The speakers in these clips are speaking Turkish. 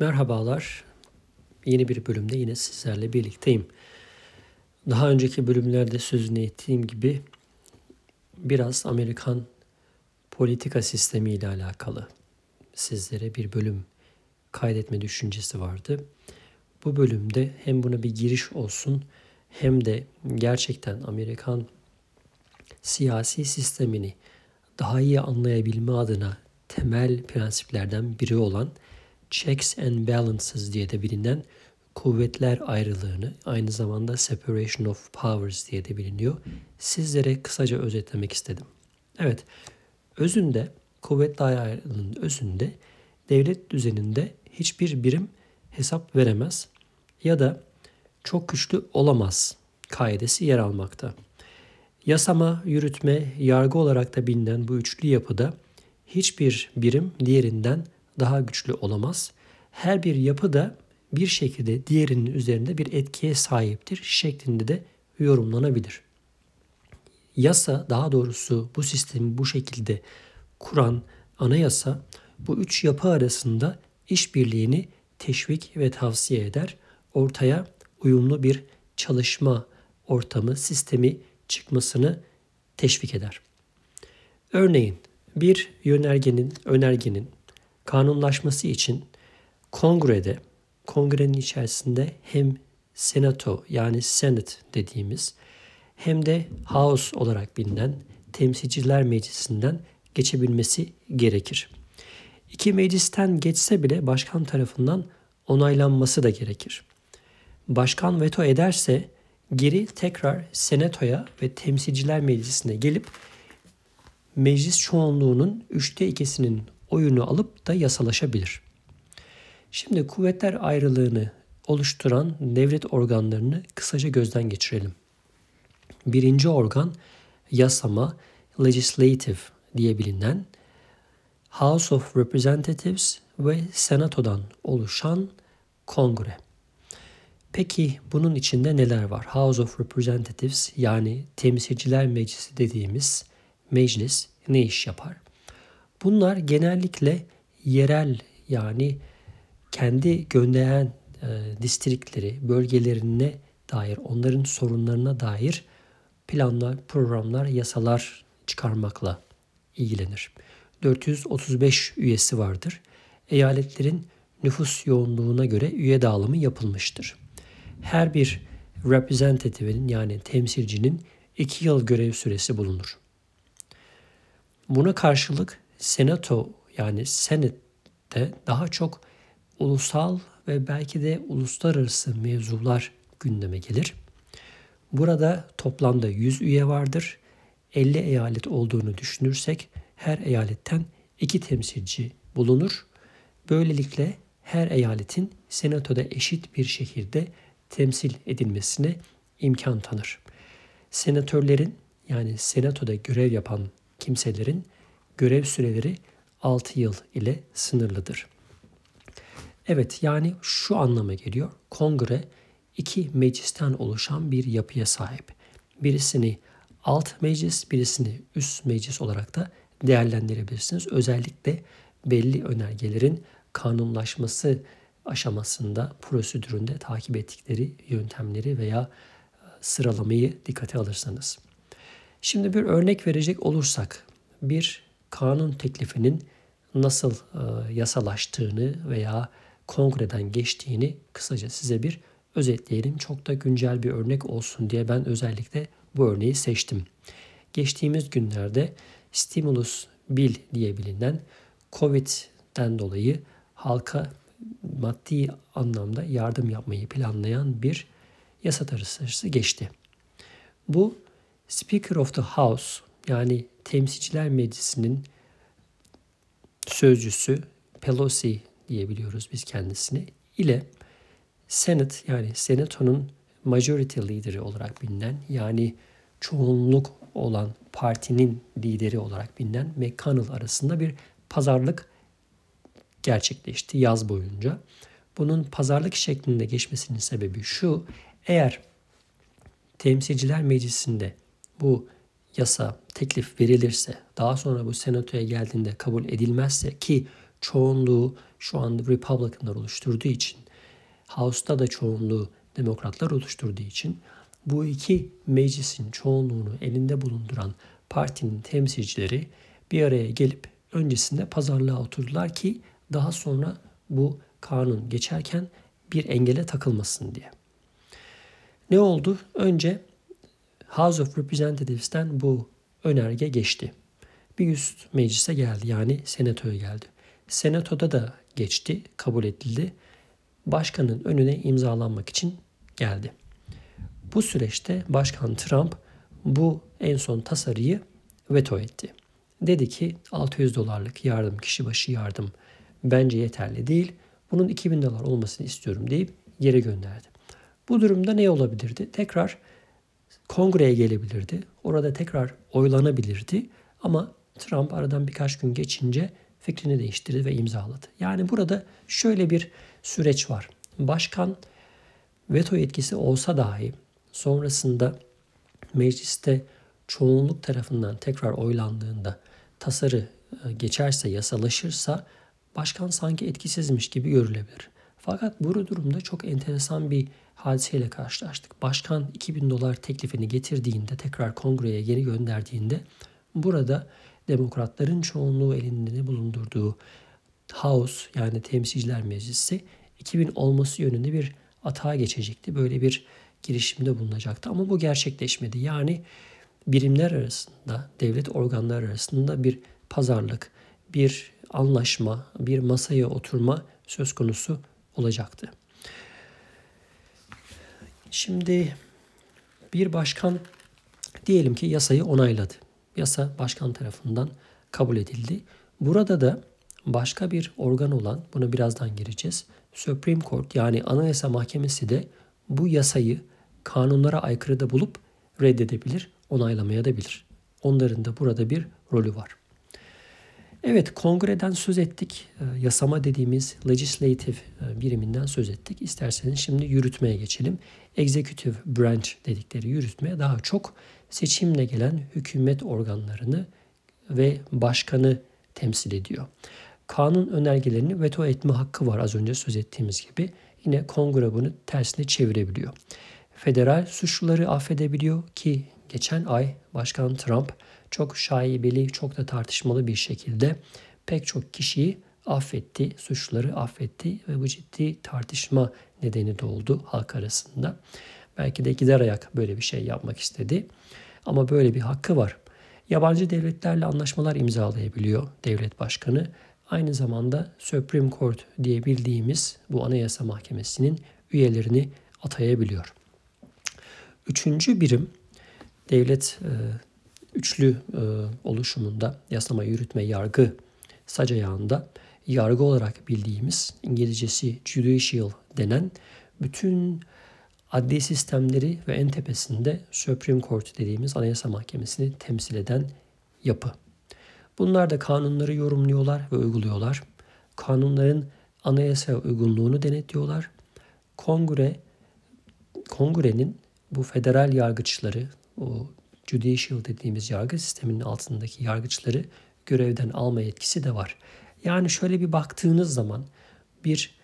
Merhabalar. Yeni bir bölümde yine sizlerle birlikteyim. Daha önceki bölümlerde sözünü ettiğim gibi biraz Amerikan politika sistemi ile alakalı sizlere bir bölüm kaydetme düşüncesi vardı. Bu bölümde hem buna bir giriş olsun hem de gerçekten Amerikan siyasi sistemini daha iyi anlayabilme adına temel prensiplerden biri olan checks and balances diye de bilinen kuvvetler ayrılığını aynı zamanda separation of powers diye de biliniyor. Sizlere kısaca özetlemek istedim. Evet, özünde kuvvetler ayrılığının özünde devlet düzeninde hiçbir birim hesap veremez ya da çok güçlü olamaz kaidesi yer almakta. Yasama, yürütme, yargı olarak da bilinen bu üçlü yapıda hiçbir birim diğerinden daha güçlü olamaz. Her bir yapı da bir şekilde diğerinin üzerinde bir etkiye sahiptir şeklinde de yorumlanabilir. Yasa daha doğrusu bu sistemi bu şekilde kuran anayasa bu üç yapı arasında işbirliğini teşvik ve tavsiye eder. Ortaya uyumlu bir çalışma ortamı, sistemi çıkmasını teşvik eder. Örneğin bir yönergenin, önergenin kanunlaşması için kongrede, kongrenin içerisinde hem senato yani senate dediğimiz hem de house olarak bilinen temsilciler meclisinden geçebilmesi gerekir. İki meclisten geçse bile başkan tarafından onaylanması da gerekir. Başkan veto ederse geri tekrar senatoya ve temsilciler meclisine gelip meclis çoğunluğunun üçte ikisinin oyunu alıp da yasalaşabilir. Şimdi kuvvetler ayrılığını oluşturan devlet organlarını kısaca gözden geçirelim. Birinci organ yasama, legislative diye bilinen House of Representatives ve Senato'dan oluşan kongre. Peki bunun içinde neler var? House of Representatives yani Temsilciler Meclisi dediğimiz meclis ne iş yapar? Bunlar genellikle yerel yani kendi gönderen e, distrikleri, bölgelerine dair, onların sorunlarına dair planlar, programlar, yasalar çıkarmakla ilgilenir. 435 üyesi vardır. Eyaletlerin nüfus yoğunluğuna göre üye dağılımı yapılmıştır. Her bir representative'in yani temsilcinin 2 yıl görev süresi bulunur. Buna karşılık senato yani senette daha çok ulusal ve belki de uluslararası mevzular gündeme gelir. Burada toplamda 100 üye vardır. 50 eyalet olduğunu düşünürsek her eyaletten 2 temsilci bulunur. Böylelikle her eyaletin senatoda eşit bir şekilde temsil edilmesine imkan tanır. Senatörlerin yani senatoda görev yapan kimselerin görev süreleri 6 yıl ile sınırlıdır. Evet yani şu anlama geliyor. Kongre iki meclisten oluşan bir yapıya sahip. Birisini alt meclis, birisini üst meclis olarak da değerlendirebilirsiniz. Özellikle belli önergelerin kanunlaşması aşamasında, prosedüründe takip ettikleri yöntemleri veya e, sıralamayı dikkate alırsanız. Şimdi bir örnek verecek olursak bir kanun teklifinin nasıl e, yasalaştığını veya kongreden geçtiğini kısaca size bir özetleyelim. Çok da güncel bir örnek olsun diye ben özellikle bu örneği seçtim. Geçtiğimiz günlerde stimulus bill diye bilinen Covid'den dolayı halka maddi anlamda yardım yapmayı planlayan bir yasa tasarısı geçti. Bu Speaker of the House yani Temsilciler Meclisi'nin sözcüsü Pelosi diyebiliyoruz biz kendisini ile Senate yani Senato'nun majority lideri olarak bilinen yani çoğunluk olan partinin lideri olarak bilinen McConnell arasında bir pazarlık gerçekleşti yaz boyunca. Bunun pazarlık şeklinde geçmesinin sebebi şu. Eğer Temsilciler Meclisi'nde bu yasa teklif verilirse daha sonra bu senatoya geldiğinde kabul edilmezse ki çoğunluğu şu anda Republicanlar oluşturduğu için, House'da da çoğunluğu Demokratlar oluşturduğu için bu iki meclisin çoğunluğunu elinde bulunduran partinin temsilcileri bir araya gelip öncesinde pazarlığa oturdular ki daha sonra bu kanun geçerken bir engele takılmasın diye. Ne oldu? Önce House of Representatives'ten bu önerge geçti. Bir üst meclise geldi yani senatoya geldi. Senatoda da geçti, kabul edildi. Başkanın önüne imzalanmak için geldi. Bu süreçte Başkan Trump bu en son tasarıyı veto etti. Dedi ki 600 dolarlık yardım, kişi başı yardım bence yeterli değil. Bunun 2000 dolar olmasını istiyorum deyip geri gönderdi. Bu durumda ne olabilirdi? Tekrar kongreye gelebilirdi. Orada tekrar oylanabilirdi. Ama Trump aradan birkaç gün geçince fikrini değiştirdi ve imzaladı. Yani burada şöyle bir süreç var. Başkan veto yetkisi olsa dahi sonrasında mecliste çoğunluk tarafından tekrar oylandığında tasarı e, geçerse, yasalaşırsa başkan sanki etkisizmiş gibi görülebilir. Fakat bu durumda çok enteresan bir hadiseyle karşılaştık. Başkan 2000 dolar teklifini getirdiğinde, tekrar kongreye geri gönderdiğinde burada demokratların çoğunluğu elinde bulundurduğu House yani Temsilciler Meclisi 2000 olması yönünde bir atağa geçecekti. Böyle bir girişimde bulunacaktı ama bu gerçekleşmedi. Yani birimler arasında, devlet organları arasında bir pazarlık, bir anlaşma, bir masaya oturma söz konusu olacaktı. Şimdi bir başkan diyelim ki yasayı onayladı. Yasa başkan tarafından kabul edildi. Burada da başka bir organ olan, buna birazdan gireceğiz. Supreme Court yani Anayasa Mahkemesi de bu yasayı kanunlara aykırı da bulup reddedebilir, onaylamaya da bilir. Onların da burada bir rolü var. Evet, kongreden söz ettik. Ee, yasama dediğimiz legislative e, biriminden söz ettik. İsterseniz şimdi yürütmeye geçelim. Executive branch dedikleri yürütmeye daha çok seçimle gelen hükümet organlarını ve başkanı temsil ediyor. Kanun önergelerini veto etme hakkı var az önce söz ettiğimiz gibi. Yine kongre bunu tersine çevirebiliyor. Federal suçluları affedebiliyor ki geçen ay Başkan Trump çok şaibeli, çok da tartışmalı bir şekilde pek çok kişiyi affetti, suçluları affetti ve bu ciddi tartışma nedeni de oldu halk arasında. Belki de gider ayak böyle bir şey yapmak istedi. Ama böyle bir hakkı var. Yabancı devletlerle anlaşmalar imzalayabiliyor devlet başkanı. Aynı zamanda Supreme Court diye bildiğimiz bu anayasa mahkemesinin üyelerini atayabiliyor. Üçüncü birim devlet e, üçlü e, oluşumunda yasama, yürütme, yargı sac ayağında yargı olarak bildiğimiz İngilizcesi judicial denen bütün adli sistemleri ve en tepesinde Supreme Court dediğimiz Anayasa Mahkemesi'ni temsil eden yapı. Bunlar da kanunları yorumluyorlar ve uyguluyorlar. Kanunların anayasa uygunluğunu denetliyorlar. Kongre kongrenin bu federal yargıçları, o judicial dediğimiz yargı sisteminin altındaki yargıçları görevden alma yetkisi de var. Yani şöyle bir baktığınız zaman bir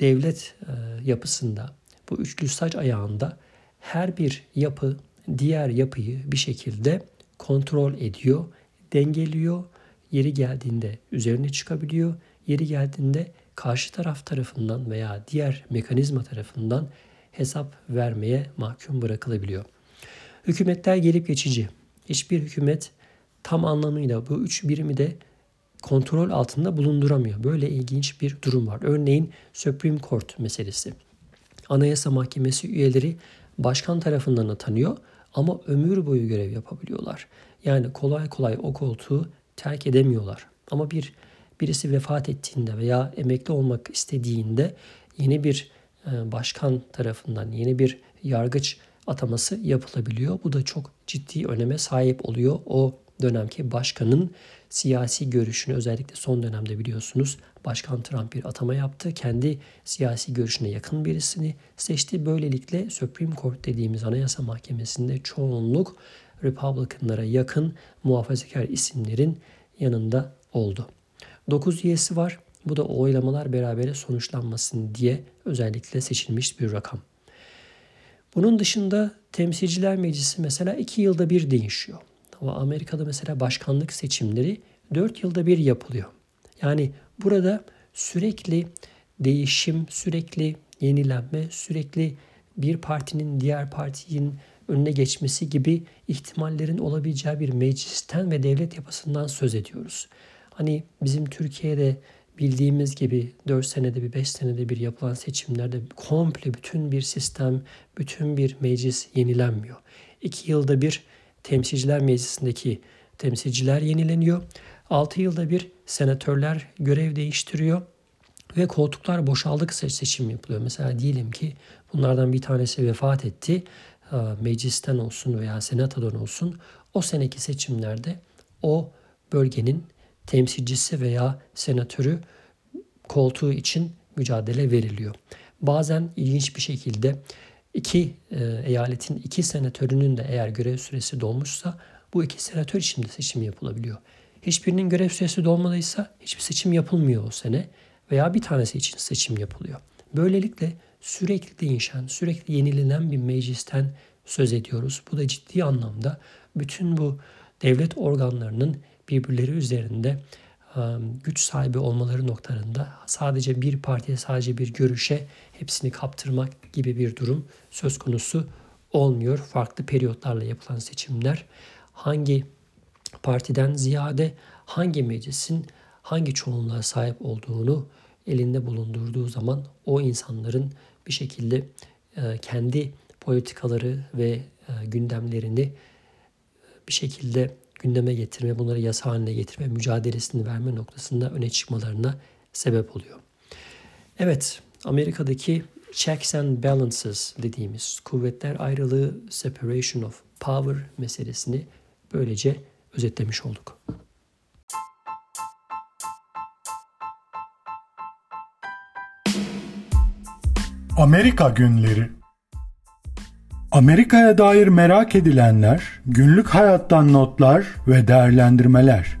devlet e, yapısında bu üçlü saç ayağında her bir yapı diğer yapıyı bir şekilde kontrol ediyor, dengeliyor. Yeri geldiğinde üzerine çıkabiliyor. Yeri geldiğinde karşı taraf tarafından veya diğer mekanizma tarafından hesap vermeye mahkum bırakılabiliyor. Hükümetler gelip geçici. Hiçbir hükümet tam anlamıyla bu üç birimi de kontrol altında bulunduramıyor. Böyle ilginç bir durum var. Örneğin Supreme Court meselesi. Anayasa Mahkemesi üyeleri başkan tarafından atanıyor ama ömür boyu görev yapabiliyorlar. Yani kolay kolay o koltuğu terk edemiyorlar. Ama bir birisi vefat ettiğinde veya emekli olmak istediğinde yeni bir e, başkan tarafından yeni bir yargıç ataması yapılabiliyor. Bu da çok ciddi öneme sahip oluyor. O dönemki başkanın siyasi görüşünü özellikle son dönemde biliyorsunuz Başkan Trump bir atama yaptı. Kendi siyasi görüşüne yakın birisini seçti. Böylelikle Supreme Court dediğimiz Anayasa Mahkemesi'nde çoğunluk Republicanlara yakın muhafazakar isimlerin yanında oldu. 9 üyesi var. Bu da oylamalar beraber sonuçlanmasın diye özellikle seçilmiş bir rakam. Bunun dışında temsilciler meclisi mesela 2 yılda bir değişiyor. Ama Amerika'da mesela başkanlık seçimleri 4 yılda bir yapılıyor. Yani burada sürekli değişim, sürekli yenilenme, sürekli bir partinin diğer partinin önüne geçmesi gibi ihtimallerin olabileceği bir meclisten ve devlet yapısından söz ediyoruz. Hani bizim Türkiye'de bildiğimiz gibi 4 senede bir 5 senede bir yapılan seçimlerde komple bütün bir sistem, bütün bir meclis yenilenmiyor. 2 yılda bir temsilciler meclisindeki temsilciler yenileniyor. 6 yılda bir senatörler görev değiştiriyor ve koltuklar boşaldıkça seçim yapılıyor. Mesela diyelim ki bunlardan bir tanesi vefat etti. Meclisten olsun veya senatodan olsun o seneki seçimlerde o bölgenin temsilcisi veya senatörü koltuğu için mücadele veriliyor. Bazen ilginç bir şekilde iki e, eyaletin iki senatörünün de eğer görev süresi dolmuşsa bu iki senatör için de seçim yapılabiliyor. Hiçbirinin görev süresi dolmadıysa hiçbir seçim yapılmıyor o sene veya bir tanesi için seçim yapılıyor. Böylelikle sürekli değişen, sürekli yenilenen bir meclisten söz ediyoruz. Bu da ciddi anlamda bütün bu devlet organlarının birbirleri üzerinde güç sahibi olmaları noktalarında sadece bir partiye, sadece bir görüşe hepsini kaptırmak gibi bir durum söz konusu olmuyor. Farklı periyotlarla yapılan seçimler hangi partiden ziyade hangi meclisin hangi çoğunluğa sahip olduğunu elinde bulundurduğu zaman o insanların bir şekilde kendi politikaları ve gündemlerini bir şekilde gündeme getirme, bunları yasa haline getirme, mücadelesini verme noktasında öne çıkmalarına sebep oluyor. Evet, Amerika'daki checks and balances dediğimiz kuvvetler ayrılığı, separation of power meselesini böylece özetlemiş olduk. Amerika Günleri Amerika'ya dair merak edilenler, günlük hayattan notlar ve değerlendirmeler.